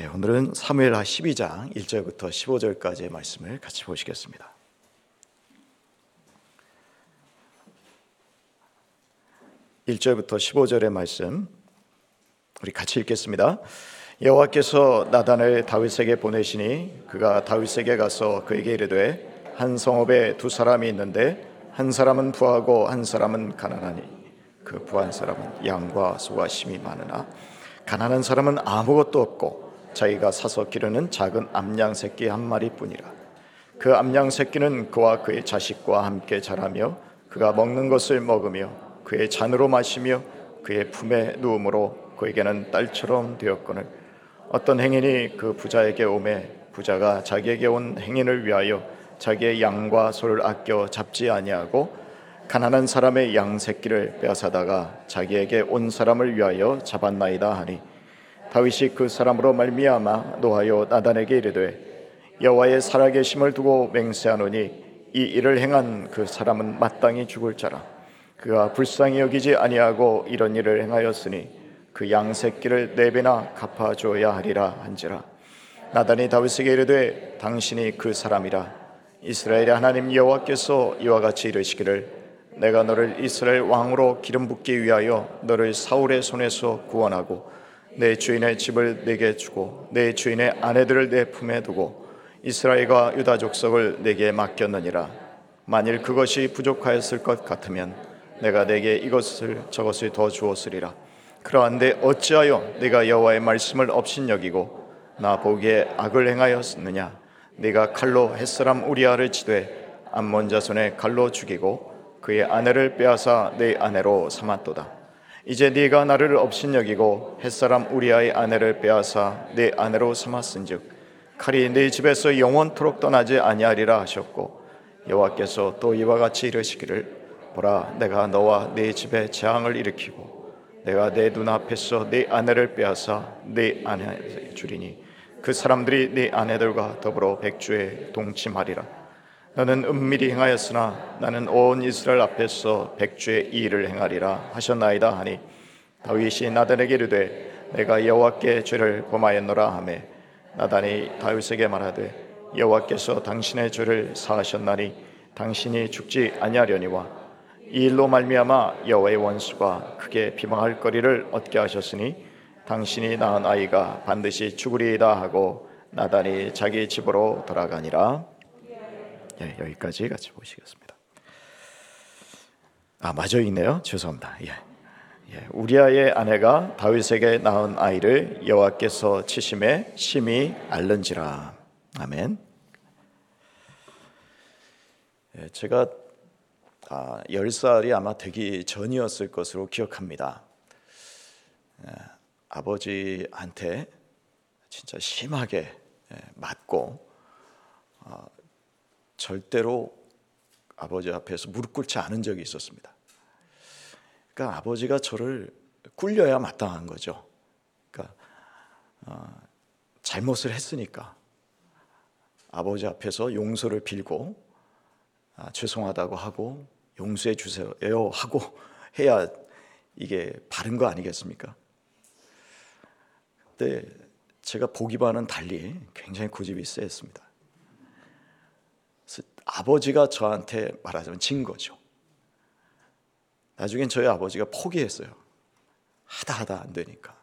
예, 오늘은 사무엘하 12장 1절부터 15절까지의 말씀을 같이 보시겠습니다. 1절부터 15절의 말씀 우리 같이 읽겠습니다. 여호와께서 나단을 다윗에게 보내시니 그가 다윗에게 가서 그에게 이르되 한 성읍에 두 사람이 있는데 한 사람은 부하고 한 사람은 가난하니 그 부한 사람은 양과 소가 심이 많으나 가난한 사람은 아무것도 없고 자기가 사서 기르는 작은 암양 새끼 한 마리뿐이라. 그 암양 새끼는 그와 그의 자식과 함께 자라며 그가 먹는 것을 먹으며 그의 잔으로 마시며 그의 품에 누움으로 그에게는 딸처럼 되었거늘 어떤 행인이 그 부자에게 오매 부자가 자기에게 온 행인을 위하여 자기의 양과 소를 아껴 잡지 아니하고 가난한 사람의 양 새끼를 빼앗아다가 자기에게 온 사람을 위하여 잡았나이다 하니 다윗이 그 사람으로 말미암아 노하여 나단에게 이르되 여호와의 살아계심을 두고 맹세하노니 이 일을 행한 그 사람은 마땅히 죽을 자라. 그가 불쌍히 여기지 아니하고 이런 일을 행하였으니 그 양 새끼를 네 배나 갚아 주어야 하리라 한지라. 나단이 다윗에게 이르되 당신이 그 사람이라. 이스라엘의 하나님 여호와께서 이와 같이 이르시기를 내가 너를 이스라엘 왕으로 기름 붓기 위하여 너를 사울의 손에서 구원하고 내 주인의 집을 내게 주고 내 주인의 아내들을 내 품에 두고 이스라엘과 유다 족속을 내게 맡겼느니라. 만일 그것이 부족하였을 것 같으면 내가 내게 이것을 저것을 더 주었으리라. 그러한데 어찌하여 내가 여호와의 말씀을 업신여기고 나 보기에 악을 행하였느냐? 네가 칼로 햇사람 우리아를 치되 암몬 자손의 칼로 죽이고 그의 아내를 빼앗아 내 아내로 삼았도다 이제 네가 나를 업신여기고 햇사람 우리아의 아내를 빼앗아 내 아내로 삼았은즉 칼이 네 집에서 영원토록 떠나지 아니하리라 하셨고 여호와께서 또 이와 같이 이르시기를 보라 내가 너와 네 집에 재앙을 일으키고 내가 내 눈앞에서 네 아내를 빼앗아 네 아내를 주리니 그 사람들이 네 아내들과 더불어 백주에 동침하리라 너는 은밀히 행하였으나 나는 온 이스라엘 앞에서 백주의 일을 행하리라 하셨나이다 하니 다윗이 나단에게 이르되 내가 여호와께 죄를 범하였노라 하매 나단이 다윗에게 말하되 여호와께서 당신의 죄를 사하셨나니 당신이 죽지 아니하려니와 이 일로 말미암아 여호와의 원수가 크게 비방할 거리를 얻게 하셨으니 당신이 낳은 아이가 반드시 죽으리이다 하고 나단이 자기 집으로 돌아가니라 예, 여기까지 같이 보시겠습니다. 아 마저 있네요. 죄송합니다. 예. 예, 우리아의 아내가 다윗에게 낳은 아이를 여호와께서 치심에 심히 알른지라. 아멘. 예, 제가 아, 10살이 아마 되기 전이었을 것으로 기억합니다. 예, 아버지한테 진짜 심하게 예, 맞고 어, 절대로 아버지 앞에서 무릎 꿇지 않은 적이 있었습니다. 그러니까 아버지가 저를 굴려야 마땅한 거죠. 그러니까 어, 잘못을 했으니까 아버지 앞에서 용서를 빌고 아, 죄송하다고 하고 용서해 주세요 하고 해야 이게 바른 거 아니겠습니까? 근데 제가 보기와는 달리 굉장히 고집이 세습니다 아버지가 저한테 말하자면 진 거죠. 나중엔 저희 아버지가 포기했어요. 하다 하다 안 되니까.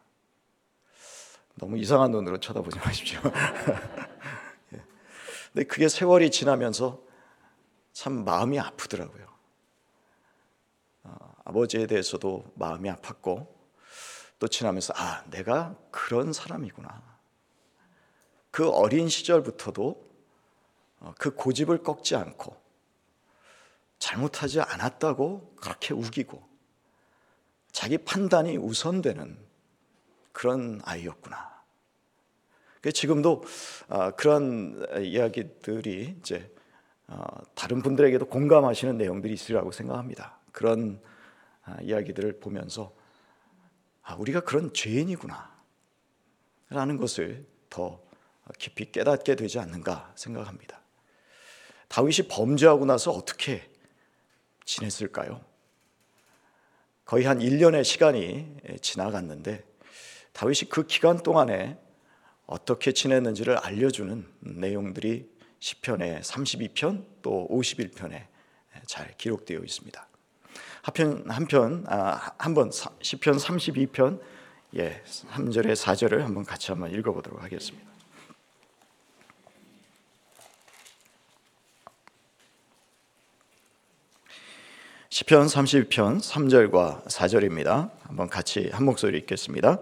너무 이상한 눈으로 쳐다보지 마십시오. 예. 근데 그게 세월이 지나면서 참 마음이 아프더라고요. 어, 아버지에 대해서도 마음이 아팠고 또 지나면서 아 내가 그런 사람이구나. 그 어린 시절부터도 어, 그 고집을 꺾지 않고 잘못하지 않았다고 그렇게 우기고 자기 판단이 우선되는 그런 아이였구나. 지금도 어, 그런 이야기들이 이제 어, 다른 분들에게도 공감하시는 내용들이 있으리라고 생각합니다. 그런 이야기들을 보면서 아, 우리가 그런 죄인이구나 라는 것을 더 깊이 깨닫게 되지 않는가 생각합니다. 다윗이 범죄하고 나서 어떻게 지냈을까요? 거의 한 1년의 시간이 지나갔는데 다윗이 그 기간 동안에 어떻게 지냈는지를 알려주는 내용들이 시편의 32편 또 51편에 잘 기록되어 있습니다. 한편 한편 아, 한번 시편 32편 예, 3절에 4절을 한번 같이 한번 읽어 보도록 하겠습니다. 시편 32편 3절과 4절입니다. 한번 같이 한 목소리 읽겠습니다.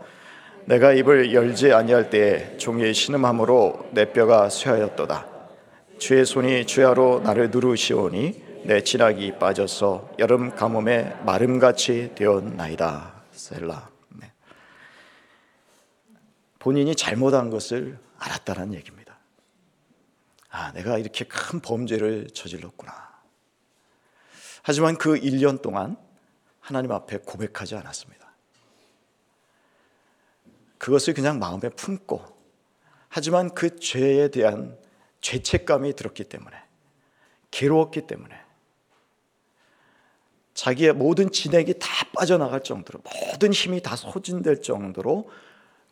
내가 입을 열지 아니할 때에 종의 신음함으로 내 뼈가 쇠하였도다. 주의 손이 주야로 나를 누르시오니 내 진학이 빠져서 여름 가뭄에 마름같이 되었나이다. 셀라. 네. 본인이 잘못한 것을 알았다는 얘기입니다. 아, 내가 이렇게 큰 범죄를 저질렀구나. 하지만 그 1년 동안 하나님 앞에 고백하지 않았습니다. 그것을 그냥 마음에 품고 하지만 그 죄에 대한 죄책감이 들었기 때문에 괴로웠기 때문에 자기의 모든 진액이 다 빠져나갈 정도로 모든 힘이 다 소진될 정도로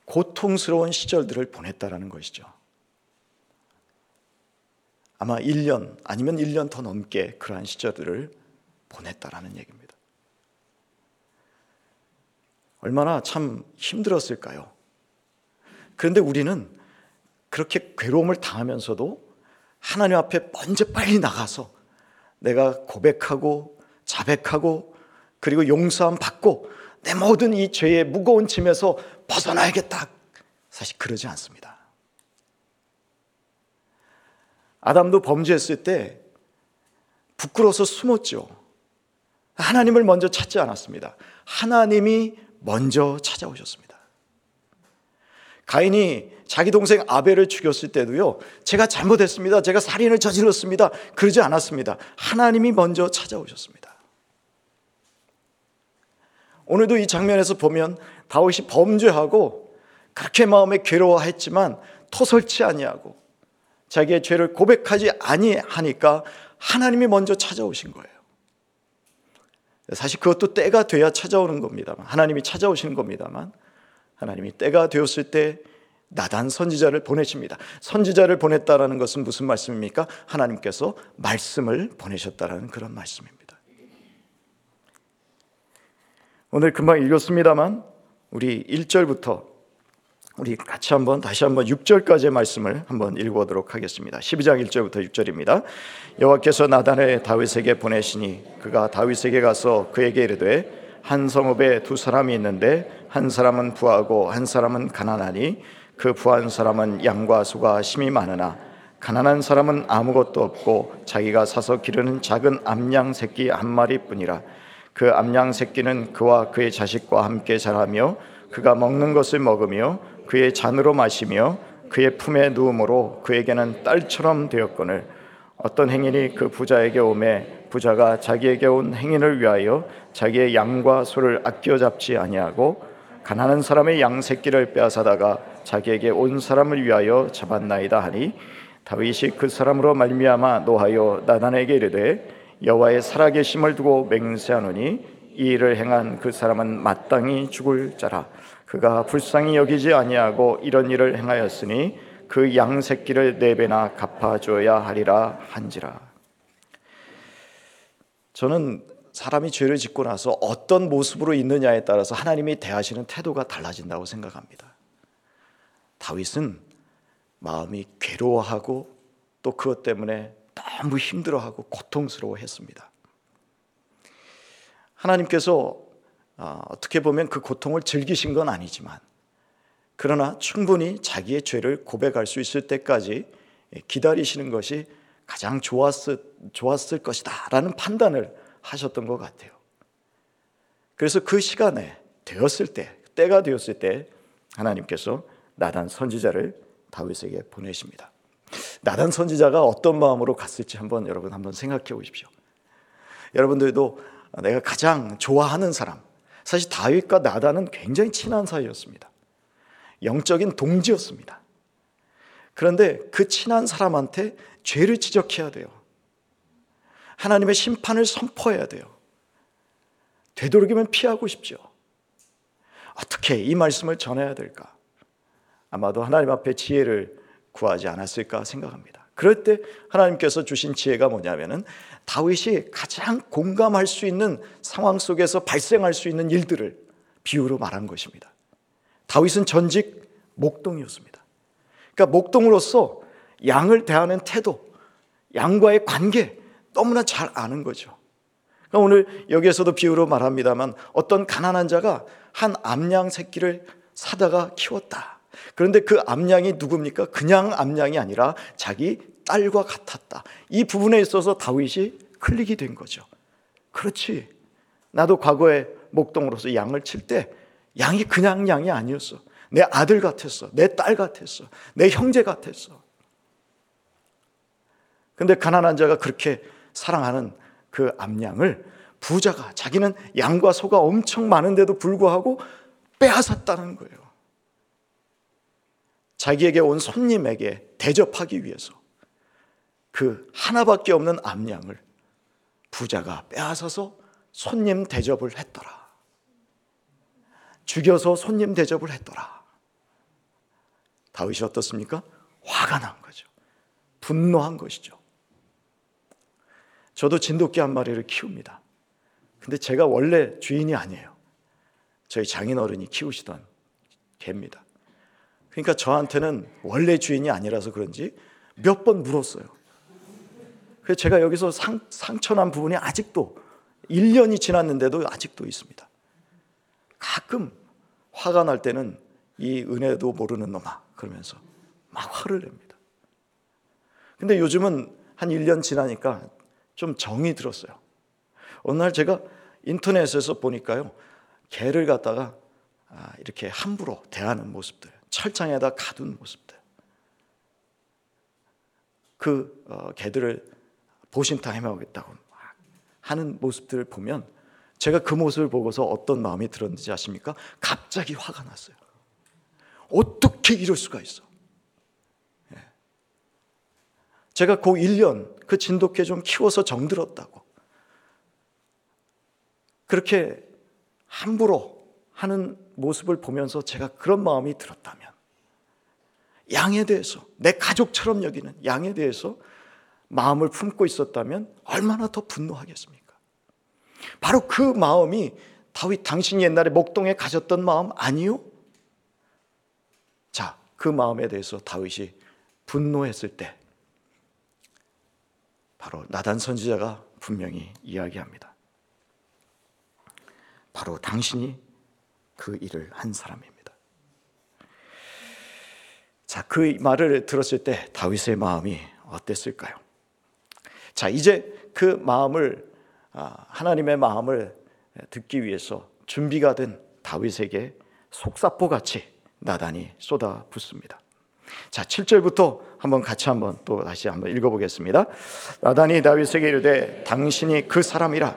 고통스러운 시절들을 보냈다라는 것이죠. 아마 1년 아니면 1년 더 넘게 그러한 시절들을 보냈다라는 얘기입니다. 얼마나 참 힘들었을까요? 그런데 우리는 그렇게 괴로움을 당하면서도 하나님 앞에 먼저 빨리 나가서 내가 고백하고 자백하고 그리고 용서함 받고 내 모든 이 죄의 무거운 짐에서 벗어나야겠다. 사실 그러지 않습니다. 아담도 범죄했을 때 부끄러워서 숨었죠. 하나님을 먼저 찾지 않았습니다. 하나님이 먼저 찾아오셨습니다. 가인이 자기 동생 아벨을 죽였을 때도요, 제가 잘못했습니다. 제가 살인을 저질렀습니다. 그러지 않았습니다. 하나님이 먼저 찾아오셨습니다. 오늘도 이 장면에서 보면 다윗이 범죄하고 그렇게 마음에 괴로워했지만 토설치 아니하고 자기의 죄를 고백하지 아니하니까 하나님이 먼저 찾아오신 거예요. 사실 그것도 때가 돼야 찾아오는 겁니다만 하나님이 찾아오시는 겁니다만 하나님이 때가 되었을 때 나단 선지자를 보내십니다. 선지자를 보냈다라는 것은 무슨 말씀입니까? 하나님께서 말씀을 보내셨다라는 그런 말씀입니다. 오늘 금방 읽었습니다만 우리 1절부터 우리 같이 한번 다시 한번 6절까지의 말씀을 한번 읽어보도록 하겠습니다. 12장 1절부터 6절입니다. 여호와께서 나단을 다윗에게 보내시니 그가 다윗에게 가서 그에게 이르되 한 성읍에 두 사람이 있는데 한 사람은 부하고 한 사람은 가난하니 그 부한 사람은 양과 소가 심히 많으나 가난한 사람은 아무것도 없고 자기가 사서 기르는 작은 암양 새끼 한 마리뿐이라 그 암양 새끼는 그와 그의 자식과 함께 자라며 그가 먹는 것을 먹으며 그의 잔으로 마시며 그의 품에 누움으로 그에게는 딸처럼 되었거늘. 어떤 행인이 그 부자에게 오매 부자가 자기에게 온 행인을 위하여 자기의 양과 소를 아껴 잡지 아니하고 가난한 사람의 양 새끼를 빼앗아다가 자기에게 온 사람을 위하여 잡았나이다 하니 다윗이 그 사람으로 말미암아 노하여 나단에게 이르되 여호와의 살아계심을 두고 맹세하노니 이 일을 행한 그 사람은 마땅히 죽을 자라 그가 불쌍히 여기지 아니하고 이런 일을 행하였으니 그 양 새끼를 네 배나 갚아줘야 하리라 한지라. 저는 사람이 죄를 짓고 나서 어떤 모습으로 있느냐에 따라서 하나님이 대하시는 태도가 달라진다고 생각합니다. 다윗은 마음이 괴로워하고 또 그것 때문에 너무 힘들어하고 고통스러워했습니다. 하나님께서 아, 어떻게 보면 그 고통을 즐기신 건 아니지만 그러나 충분히 자기의 죄를 고백할 수 있을 때까지 기다리시는 것이 가장 좋았을, 좋았을 것이다 라는 판단을 하셨던 것 같아요. 그래서 그 시간에 되었을 때, 때가 되었을 때 하나님께서 나단 선지자를 다윗에게 보내십니다. 나단 선지자가 어떤 마음으로 갔을지 한번 여러분 한번 생각해 보십시오. 여러분들도 내가 가장 좋아하는 사람, 사실 다윗과 나단은 굉장히 친한 사이였습니다. 영적인 동지였습니다. 그런데 그 친한 사람한테 죄를 지적해야 돼요. 하나님의 심판을 선포해야 돼요. 되도록이면 피하고 싶죠. 어떻게 이 말씀을 전해야 될까? 아마도 하나님 앞에 지혜를 구하지 않았을까 생각합니다. 그럴 때 하나님께서 주신 지혜가 뭐냐면은 다윗이 가장 공감할 수 있는 상황 속에서 발생할 수 있는 일들을 비유로 말한 것입니다. 다윗은 전직 목동이었습니다. 그러니까 목동으로서 양을 대하는 태도, 양과의 관계 너무나 잘 아는 거죠. 그러니까 오늘 여기에서도 비유로 말합니다만 어떤 가난한 자가 한 암양 새끼를 사다가 키웠다. 그런데 그 암양이 누굽니까? 그냥 암양이 아니라 자기 딸과 같았다. 이 부분에 있어서 다윗이 클릭이 된 거죠. 그렇지. 나도 과거에 목동으로서 양을 칠 때 양이 그냥 양이 아니었어. 내 아들 같았어. 내 딸 같았어. 내 형제 같았어. 근데 가난한 자가 그렇게 사랑하는 그 암양을 부자가 자기는 양과 소가 엄청 많은데도 불구하고 빼앗았다는 거예요. 자기에게 온 손님에게 대접하기 위해서 그 하나밖에 없는 암양을 부자가 빼앗아서 손님 대접을 했더라. 죽여서 손님 대접을 했더라. 다윗이 어떻습니까? 화가 난 거죠. 분노한 것이죠. 저도 진돗개 한 마리를 키웁니다. 근데 제가 원래 주인이 아니에요. 저희 장인어른이 키우시던 개입니다. 그러니까 저한테는 원래 주인이 아니라서 그런지 몇 번 물었어요. 그래서 제가 여기서 상, 상처난 부분이 아직도 1년이 지났는데도 아직도 있습니다. 가끔 화가 날 때는 이 은혜도 모르는 놈아 그러면서 막 화를 냅니다. 근데 요즘은 한 1년 지나니까 좀 정이 들었어요. 어느 날 제가 인터넷에서 보니까요. 개를 갖다가 아, 이렇게 함부로 대하는 모습들, 철장에다 가둔 모습들. 그 어, 개들을 보신탕 해먹겠다고 하는 모습들을 보면 제가 그 모습을 보고서 어떤 마음이 들었는지 아십니까? 갑자기 화가 났어요. 어떻게 이럴 수가 있어? 예. 제가 그 1년 그 진돗개 좀 키워서 정들었다고. 그렇게 함부로 하는 모습을 보면서 제가 그런 마음이 들었다면 양에 대해서 내 가족처럼 여기는 양에 대해서 마음을 품고 있었다면 얼마나 더 분노하겠습니까? 바로 그 마음이 다윗 당신이 옛날에 목동에 가졌던 마음 아니요? 자, 그 마음에 대해서 다윗이 분노했을 때 바로 나단 선지자가 분명히 이야기합니다. 바로 당신이 그 일을 한 사람입니다. 자, 그 말을 들었을 때 다윗의 마음이 어땠을까요? 자, 이제 그 마음을 아, 하나님의 마음을 듣기 위해서 준비가 된 다윗에게 속사포 같이 나단이 쏟아 붓습니다. 자, 7절부터 한번 같이 한번 또 다시 한번 읽어 보겠습니다. 나단이 다윗에게 이르되 당신이 그 사람이라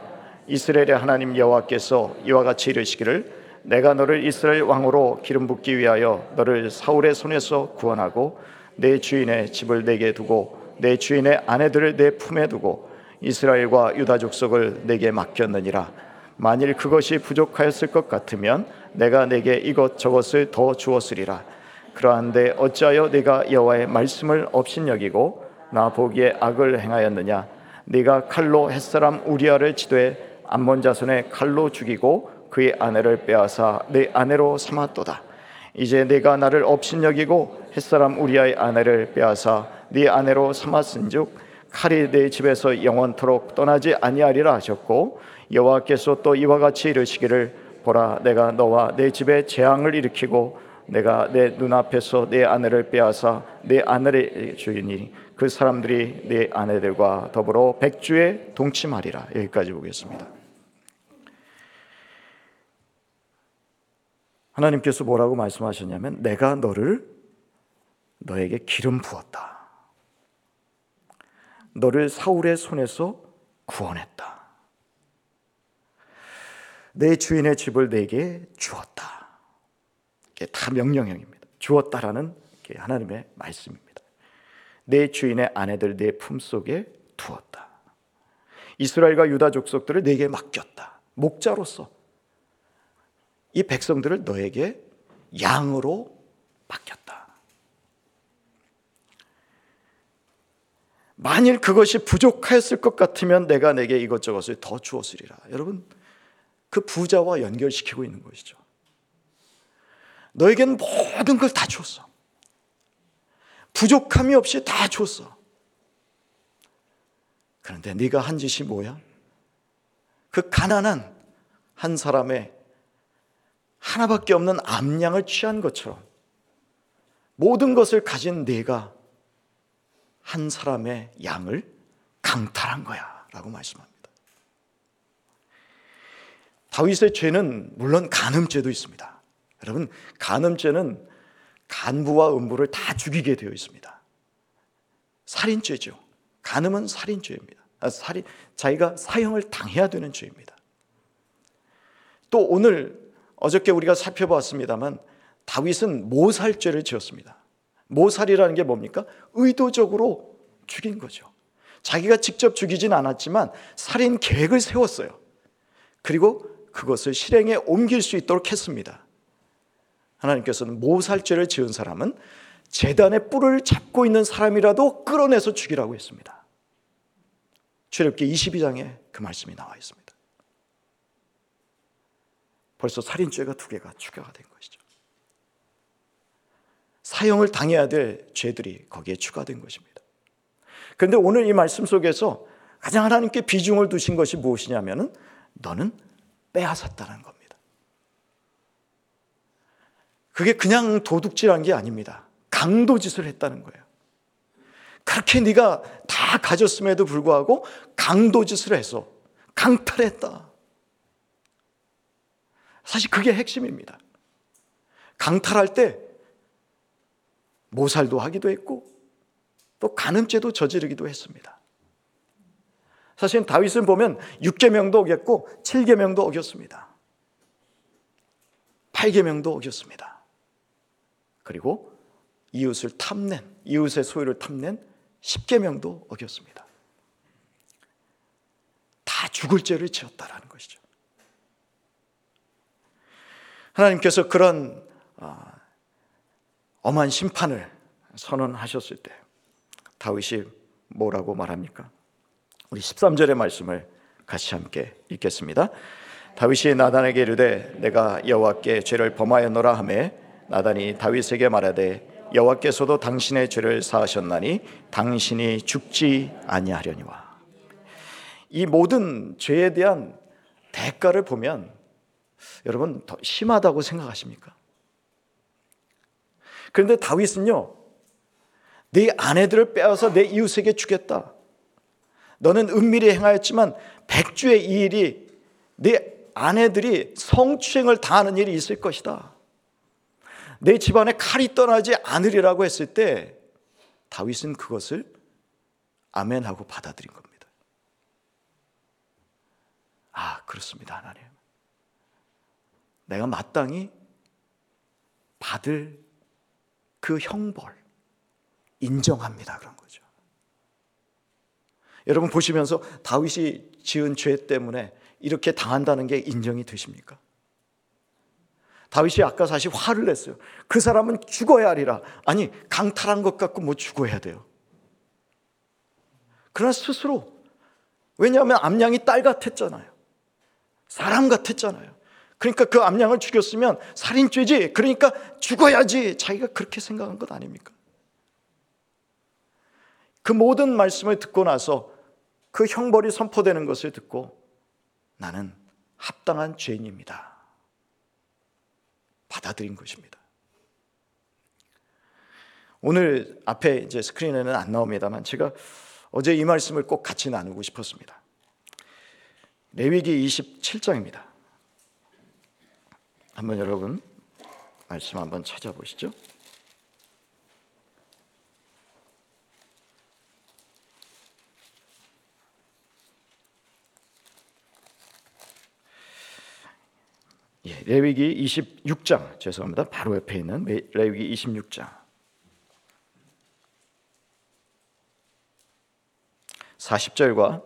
이스라엘의 하나님 여호와께서 이와 같이 이르시기를 내가 너를 이스라엘 왕으로 기름 붓기 위하여 너를 사울의 손에서 구원하고 내 주인의 집을 내게 두고 내 주인의 아내들을 내 품에 두고 이스라엘과 유다 족속을 내게 맡겼느니라. 만일 그것이 부족하였을 것 같으면 내가 내게 이것 저것을 더 주었으리라. 그러한데 어찌하여 네가 여호와의 말씀을 업신여기고 나 보기에 악을 행하였느냐? 네가 칼로 햇사람 우리아를 치되 암몬 자손의 칼로 죽이고 그의 아내를 빼앗아 내 아내로 삼았도다 이제 네가 나를 업신여기고 햇사람 우리아의 아내를 빼앗아 네 아내로 삼았은즉 칼이 네 집에서 영원토록 떠나지 아니하리라 하셨고 여호와께서 또 이와 같이 이르시기를 보라 내가 너와 내 집에 재앙을 일으키고 내가 내 눈앞에서 내 아내를 빼앗아 내 아내의 주인이 그 사람들이 내 아내들과 더불어 백주에 동침하리라 여기까지 보겠습니다. 하나님께서 뭐라고 말씀하셨냐면 내가 너를 너에게 기름 부었다. 너를 사울의 손에서 구원했다. 내 주인의 집을 내게 주었다. 이게 다 명령형입니다. 주었다라는 게 하나님의 말씀입니다. 내 주인의 아내들 내 품속에 두었다. 이스라엘과 유다 족속들을 내게 맡겼다. 목자로서 이 백성들을 너에게 양으로 맡겼다. 만일 그것이 부족하였을 것 같으면 내가 내게 이것저것을 더 주었으리라. 여러분, 그 부자와 연결시키고 있는 것이죠. 너에겐 모든 걸 다 줬어. 부족함이 없이 다 줬어. 그런데 네가 한 짓이 뭐야? 그 가난한 한 사람의 하나밖에 없는 암양을 취한 것처럼 모든 것을 가진 네가 한 사람의 양을 강탈한 거야 라고 말씀합니다. 다윗의 죄는 물론 간음죄도 있습니다. 여러분, 간음죄는 간부와 음부를 다 죽이게 되어 있습니다. 살인죄죠. 간음은 살인죄입니다. 아, 살인, 자기가 사형을 당해야 되는 죄입니다. 또 오늘 어저께 우리가 살펴보았습니다만 다윗은 모살죄를 지었습니다. 모살이라는 게 뭡니까? 의도적으로 죽인 거죠. 자기가 직접 죽이진 않았지만 살인 계획을 세웠어요. 그리고 그것을 실행에 옮길 수 있도록 했습니다. 하나님께서는 모살죄를 지은 사람은 재단의 뿔을 잡고 있는 사람이라도 끌어내서 죽이라고 했습니다. 출애굽기 22장에 그 말씀이 나와 있습니다. 벌써 살인죄가 두 개가 추가가 된 것이죠. 사형을 당해야 될 죄들이 거기에 추가된 것입니다. 그런데 오늘 이 말씀 속에서 가장 하나님께 비중을 두신 것이 무엇이냐면은 너는 빼앗았다는 겁니다. 그게 그냥 도둑질한 게 아닙니다. 강도짓을 했다는 거예요. 그렇게 네가 다 가졌음에도 불구하고 강도짓을 해서 강탈했다. 사실 그게 핵심입니다. 강탈할 때 모살도 하기도 했고 또 간음죄도 저지르기도 했습니다. 사실 다윗은 보면 6계명도 어겼고 7계명도 어겼습니다. 8계명도 어겼습니다. 그리고 이웃을 탐낸 이웃의 소유를 탐낸 10계명도 어겼습니다. 다 죽을 죄를 지었다라는 것이죠. 하나님께서 그런 아, 엄한 심판을 선언하셨을 때 다윗이 뭐라고 말합니까? 우리 13절의 말씀을 같이 함께 읽겠습니다. 다윗이 나단에게 이르되 내가 여호와께 죄를 범하였노라 하매 나단이 다윗에게 말하되 여호와께서도 당신의 죄를 사하셨나니 당신이 죽지 아니하려니와 이 모든 죄에 대한 대가를 보면 여러분 더 심하다고 생각하십니까? 그런데 다윗은요, 네 아내들을 빼앗아 내 이웃에게 주겠다. 너는 은밀히 행하였지만 백주의 이 일이 네 아내들이 성추행을 당하는 일이 있을 것이다. 내 집안에 칼이 떠나지 않으리라고 했을 때 다윗은 그것을 아멘하고 받아들인 겁니다. 아, 그렇습니다, 하나님. 내가 마땅히 받을 그 형벌 인정합니다. 그런 거죠. 여러분 보시면서 다윗이 지은 죄 때문에 이렇게 당한다는 게 인정이 되십니까? 다윗이 아까 사실 화를 냈어요. 그 사람은 죽어야 하리라. 아니, 강탈한 것 같고 뭐 죽어야 돼요. 그러나 스스로 왜냐하면 암양이 딸 같았잖아요. 사람 같았잖아요. 그러니까 그 암양을 죽였으면 살인죄지. 그러니까 죽어야지. 자기가 그렇게 생각한 것 아닙니까? 그 모든 말씀을 듣고 나서 그 형벌이 선포되는 것을 듣고 나는 합당한 죄인입니다. 받아들인 것입니다. 오늘 앞에 이제 스크린에는 안 나옵니다만 제가 어제 이 말씀을 꼭 같이 나누고 싶었습니다. 레위기 27장입니다. 한번 여러분 말씀 한번 찾아보시죠. 예, 레위기 26장 죄송합니다. 바로 옆에 있는 레위기 26장 40절과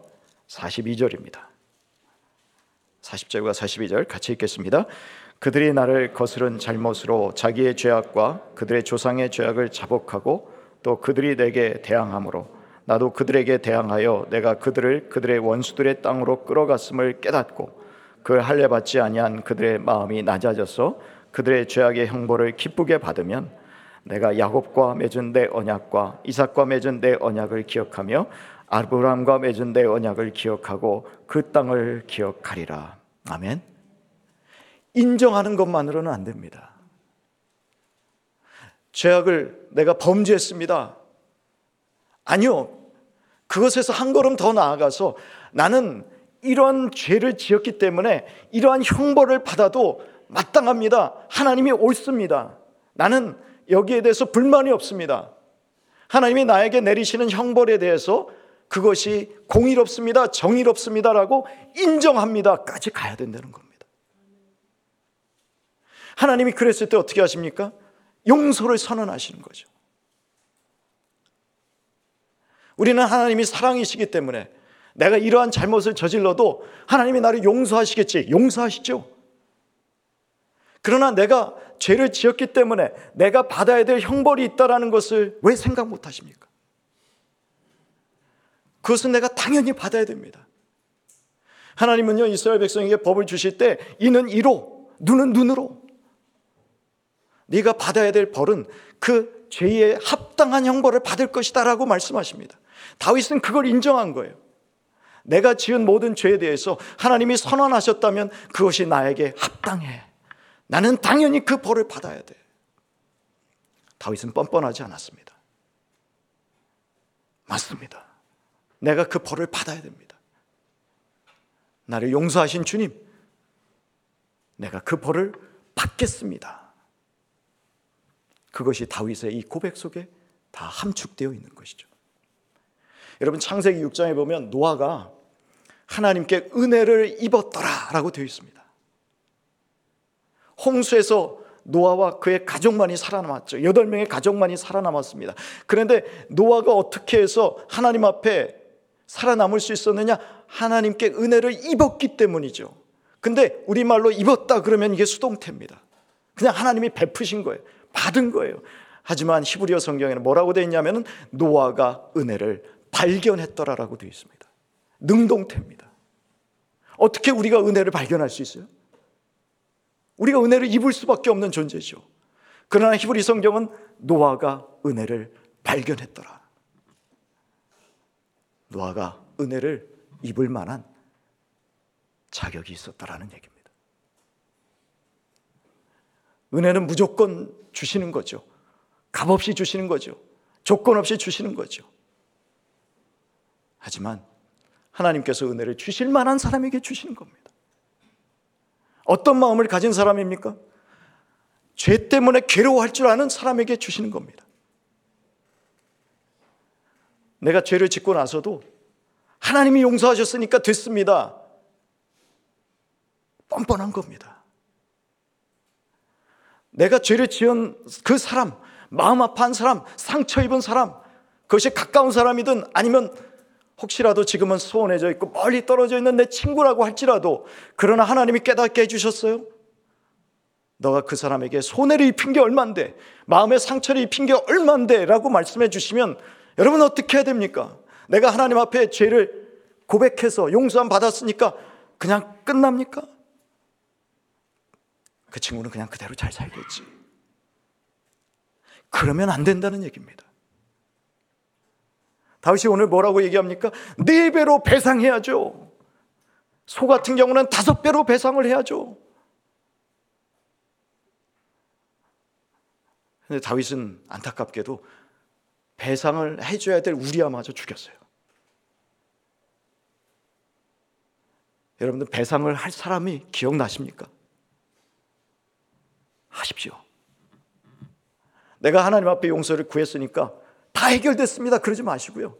42절입니다. 40절과 42절 같이 읽겠습니다. 그들이 나를 거스른 잘못으로 자기의 죄악과 그들의 조상의 죄악을 자복하고 또 그들이 내게 대항함으로 나도 그들에게 대항하여 내가 그들을 그들의 원수들의 땅으로 끌어갔음을 깨닫고 그걸 할례 받지 아니한 그들의 마음이 낮아져서 그들의 죄악의 형벌을 기쁘게 받으면 내가 야곱과 맺은 내 언약과 이삭과 맺은 내 언약을 기억하며 아브라함과 맺은 내 언약을 기억하고 그 땅을 기억하리라. 아멘. 인정하는 것만으로는 안 됩니다. 죄악을 내가 범죄했습니다. 아니요. 그것에서 한 걸음 더 나아가서 나는 이러한 죄를 지었기 때문에 이러한 형벌을 받아도 마땅합니다. 하나님이 옳습니다. 나는 여기에 대해서 불만이 없습니다. 하나님이 나에게 내리시는 형벌에 대해서 그것이 공의롭습니다. 정의롭습니다라고 인정합니다까지 가야 된다는 겁니다. 하나님이 그랬을 때 어떻게 하십니까? 용서를 선언하시는 거죠. 우리는 하나님이 사랑이시기 때문에 내가 이러한 잘못을 저질러도 하나님이 나를 용서하시겠지. 용서하시죠. 그러나 내가 죄를 지었기 때문에 내가 받아야 될 형벌이 있다라는 것을 왜 생각 못 하십니까? 그것은 내가 당연히 받아야 됩니다. 하나님은요, 이스라엘 백성에게 법을 주실 때 이는 이로, 눈은 눈으로. 네가 받아야 될 벌은 그 죄에 합당한 형벌을 받을 것이다라고 말씀하십니다. 다윗은 그걸 인정한 거예요. 내가 지은 모든 죄에 대해서 하나님이 선언하셨다면 그것이 나에게 합당해. 나는 당연히 그 벌을 받아야 돼. 다윗은 뻔뻔하지 않았습니다. 맞습니다. 내가 그 벌을 받아야 됩니다. 나를 용서하신 주님, 내가 그 벌을 받겠습니다. 그것이 다윗의 이 고백 속에 다 함축되어 있는 것이죠. 여러분 창세기 6장에 보면 노아가 하나님께 은혜를 입었더라라고 되어 있습니다. 홍수에서 노아와 그의 가족만이 살아남았죠. 여덟 명의 가족만이 살아남았습니다. 그런데 노아가 어떻게 해서 하나님 앞에 살아남을 수 있었느냐? 하나님께 은혜를 입었기 때문이죠. 근데 우리말로 입었다 그러면 이게 수동태입니다. 그냥 하나님이 베푸신 거예요. 받은 거예요. 하지만 히브리어 성경에는 뭐라고 되어 있냐면은 노아가 은혜를 발견했더라라고 되어 있습니다. 능동태입니다. 어떻게 우리가 은혜를 발견할 수 있어요? 우리가 은혜를 입을 수밖에 없는 존재죠. 그러나 히브리 성경은 노아가 은혜를 발견했더라. 노아가 은혜를 입을 만한 자격이 있었다라는 얘기입니다. 은혜는 무조건 주시는 거죠. 값없이 주시는 거죠. 조건 없이 주시는 거죠. 하지만 하나님께서 은혜를 주실 만한 사람에게 주시는 겁니다. 어떤 마음을 가진 사람입니까? 죄 때문에 괴로워할 줄 아는 사람에게 주시는 겁니다. 내가 죄를 짓고 나서도 하나님이 용서하셨으니까 됐습니다. 뻔뻔한 겁니다. 내가 죄를 지은 그 사람, 마음 아파한 사람, 상처 입은 사람, 그것이 가까운 사람이든 아니면 혹시라도 지금은 소원해져 있고 멀리 떨어져 있는 내 친구라고 할지라도 그러나 하나님이 깨닫게 해주셨어요. 너가 그 사람에게 손해를 입힌 게 얼만데 마음에 상처를 입힌 게 얼만데 라고 말씀해 주시면 여러분 어떻게 해야 됩니까? 내가 하나님 앞에 죄를 고백해서 용서함 받았으니까 그냥 끝납니까? 그 친구는 그냥 그대로 잘 살겠지. 그러면 안 된다는 얘기입니다. 다윗이 오늘 뭐라고 얘기합니까? 네 배로 배상해야죠. 소 같은 경우는 다섯 배로 배상을 해야죠. 근데 다윗은 안타깝게도 배상을 해줘야 될 우리야마저 죽였어요. 여러분들 배상을 할 사람이 기억나십니까? 하십시오. 내가 하나님 앞에 용서를 구했으니까 다 해결됐습니다. 그러지 마시고요.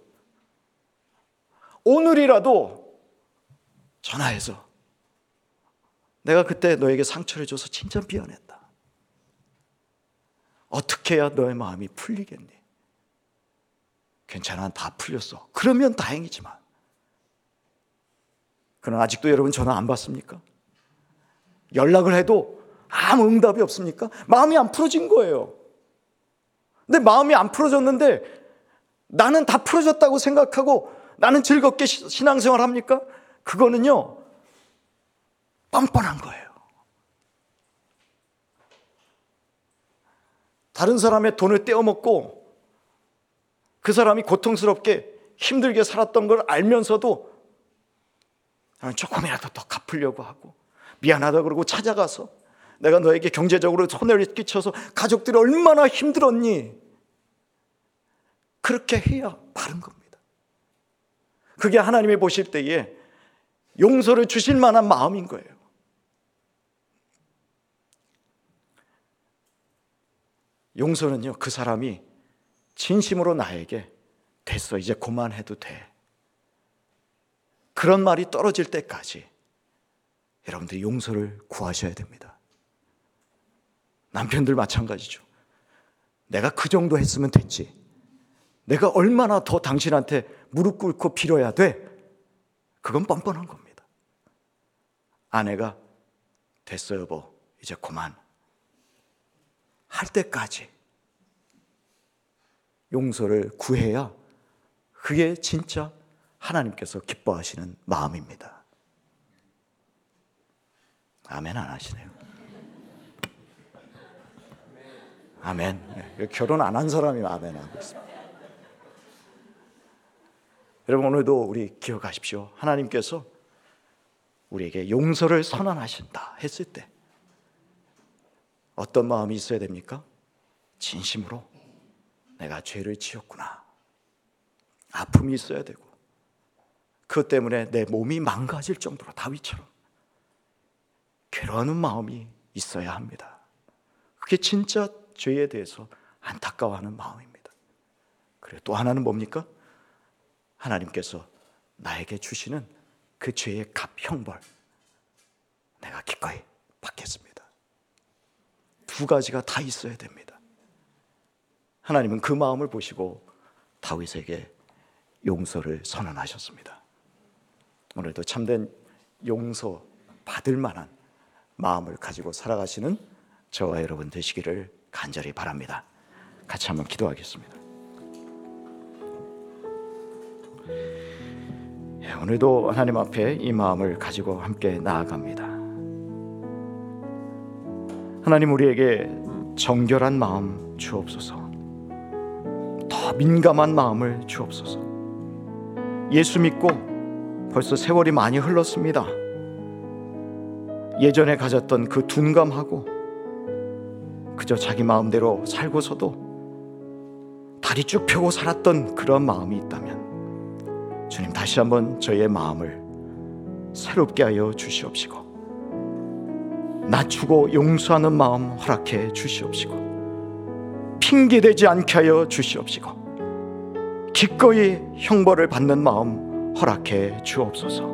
오늘이라도 전화해서 내가 그때 너에게 상처를 줘서 진짜 미안했다. 어떻게 해야 너의 마음이 풀리겠니? 괜찮아, 다 풀렸어. 그러면 다행이지만. 그러나 아직도 여러분 전화 안 받습니까? 연락을 해도 아무 응답이 없습니까? 마음이 안 풀어진 거예요. 근데 마음이 안 풀어졌는데 나는 다 풀어졌다고 생각하고 나는 즐겁게 신앙생활 합니까? 그거는요, 뻔뻔한 거예요. 다른 사람의 돈을 떼어먹고 그 사람이 고통스럽게 힘들게 살았던 걸 알면서도 나는 조금이라도 더 갚으려고 하고 미안하다 그러고 찾아가서 내가 너에게 경제적으로 손해를 끼쳐서 가족들이 얼마나 힘들었니? 그렇게 해야 바른 겁니다. 그게 하나님이 보실 때에 용서를 주실 만한 마음인 거예요. 용서는요, 그 사람이 진심으로 나에게 됐어, 이제 그만해도 돼. 그런 말이 떨어질 때까지 여러분들이 용서를 구하셔야 됩니다. 남편들 마찬가지죠. 내가 그 정도 했으면 됐지. 내가 얼마나 더 당신한테 무릎 꿇고 빌어야 돼? 그건 뻔뻔한 겁니다. 아내가 됐어 여보 이제 그만 할 때까지 용서를 구해야 그게 진짜 하나님께서 기뻐하시는 마음입니다. 아멘 안 하시네요. 아멘. 네, 결혼 안 한 사람이 아멘 하고 있습니다. 여러분 오늘도 우리 기억하십시오. 하나님께서 우리에게 용서를 선언하신다 했을 때 어떤 마음이 있어야 됩니까? 진심으로 내가 죄를 지었구나. 아픔이 있어야 되고 그것 때문에 내 몸이 망가질 정도로 다윗처럼 괴로워하는 마음이 있어야 합니다. 그게 진짜 죄에 대해서 안타까워하는 마음입니다. 그래 또 하나는 뭡니까? 하나님께서 나에게 주시는 그 죄의 값 형벌 내가 기꺼이 받겠습니다. 두 가지가 다 있어야 됩니다. 하나님은 그 마음을 보시고 다윗에게 용서를 선언하셨습니다. 오늘도 참된 용서 받을 만한 마음을 가지고 살아가시는 저와 여러분 되시기를 간절히 바랍니다. 같이 한번 기도하겠습니다. 예, 오늘도 하나님 앞에 이 마음을 가지고 함께 나아갑니다. 하나님 우리에게 정결한 마음 주옵소서. 더 민감한 마음을 주옵소서. 예수 믿고 벌써 세월이 많이 흘렀습니다. 예전에 가졌던 그 둔감하고 그저 자기 마음대로 살고서도 다리 쭉 펴고 살았던 그런 마음이 있다면 주님 다시 한번 저의 마음을 새롭게 하여 주시옵시고 낮추고 용서하는 마음 허락해 주시옵시고 핑계대지 않게 하여 주시옵시고 기꺼이 형벌을 받는 마음 허락해 주옵소서.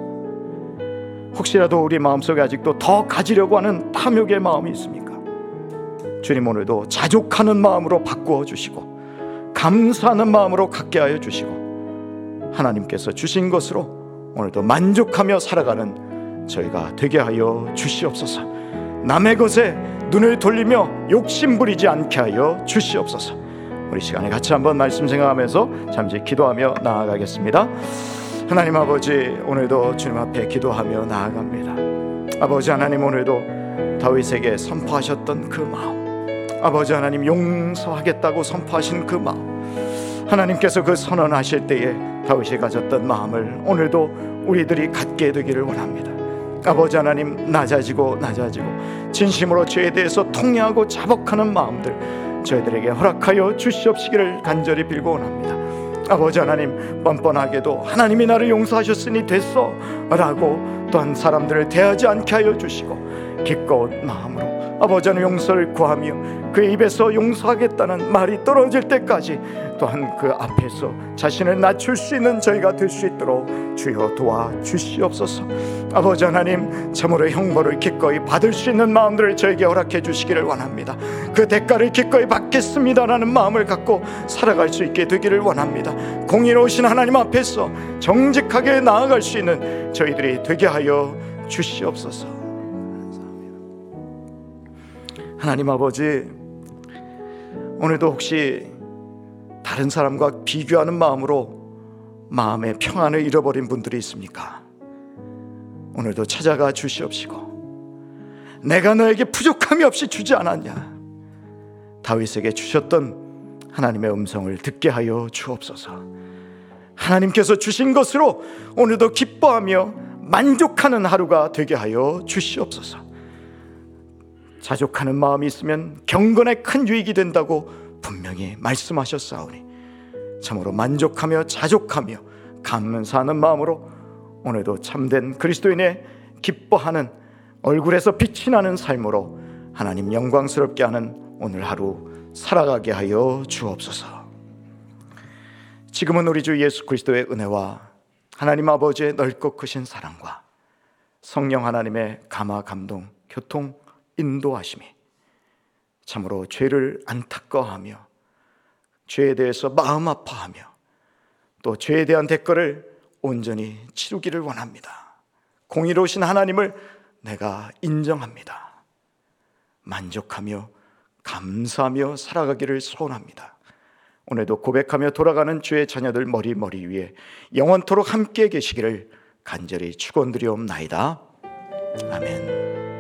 혹시라도 우리 마음속에 아직도 더 가지려고 하는 탐욕의 마음이 있습니까? 주님 오늘도 자족하는 마음으로 바꾸어 주시고 감사하는 마음으로 갖게 하여 주시고 하나님께서 주신 것으로 오늘도 만족하며 살아가는 저희가 되게 하여 주시옵소서. 남의 것에 눈을 돌리며 욕심 부리지 않게 하여 주시옵소서. 우리 시간에 같이 한번 말씀 생각하면서 잠시 기도하며 나아가겠습니다. 하나님 아버지 오늘도 주님 앞에 기도하며 나아갑니다. 아버지 하나님 오늘도 다윗에게 선포하셨던 그 마음, 아버지 하나님 용서하겠다고 선포하신 그 마음, 하나님께서 그 선언하실 때에 다윗이 가졌던 마음을 오늘도 우리들이 갖게 되기를 원합니다. 아버지 하나님 낮아지고 낮아지고 진심으로 죄에 대해서 통회하고 자복하는 마음들 저희들에게 허락하여 주시옵시기를 간절히 빌고 원합니다. 아버지 하나님 뻔뻔하게도 하나님이 나를 용서하셨으니 됐어 라고 또한 사람들을 대하지 않게 하여 주시고 기꺼운 마음으로 아버지 하나님 용서를 구하며 그 입에서 용서하겠다는 말이 떨어질 때까지 또한 그 앞에서 자신을 낮출 수 있는 저희가 될 수 있도록 주여 도와 주시옵소서. 아버지 하나님 참으로 형벌을 기꺼이 받을 수 있는 마음들을 저에게 허락해 주시기를 원합니다. 그 대가를 기꺼이 받겠습니다라는 마음을 갖고 살아갈 수 있게 되기를 원합니다. 공의로우신 하나님 앞에서 정직하게 나아갈 수 있는 저희들이 되게 하여 주시옵소서. 하나님 아버지 오늘도 혹시 다른 사람과 비교하는 마음으로 마음의 평안을 잃어버린 분들이 있습니까? 오늘도 찾아가 주시옵시고 내가 너에게 부족함이 없이 주지 않았냐? 다윗에게 주셨던 하나님의 음성을 듣게 하여 주옵소서. 하나님께서 주신 것으로 오늘도 기뻐하며 만족하는 하루가 되게 하여 주시옵소서 자족하는 마음이 있으면 경건에 큰 유익이 된다고 분명히 말씀하셨사오니 참으로 만족하며 자족하며 감사하는 마음으로 오늘도 참된 그리스도인의 기뻐하는 얼굴에서 빛이 나는 삶으로 하나님 영광스럽게 하는 오늘 하루 살아가게 하여 주옵소서. 지금은 우리 주 예수 그리스도의 은혜와 하나님 아버지의 넓고 크신 사랑과 성령 하나님의 감화 감동 교통 인도하심이 참으로 죄를 안타까워하며 죄에 대해서 마음 아파하며 또 죄에 대한 대가를 온전히 치르기를 원합니다. 공의로우신 하나님을 내가 인정합니다. 만족하며 감사하며 살아가기를 소원합니다. 오늘도 고백하며 돌아가는 주의 자녀들 머리 머리 위에 영원토록 함께 계시기를 간절히 축원드리옵나이다. 아멘.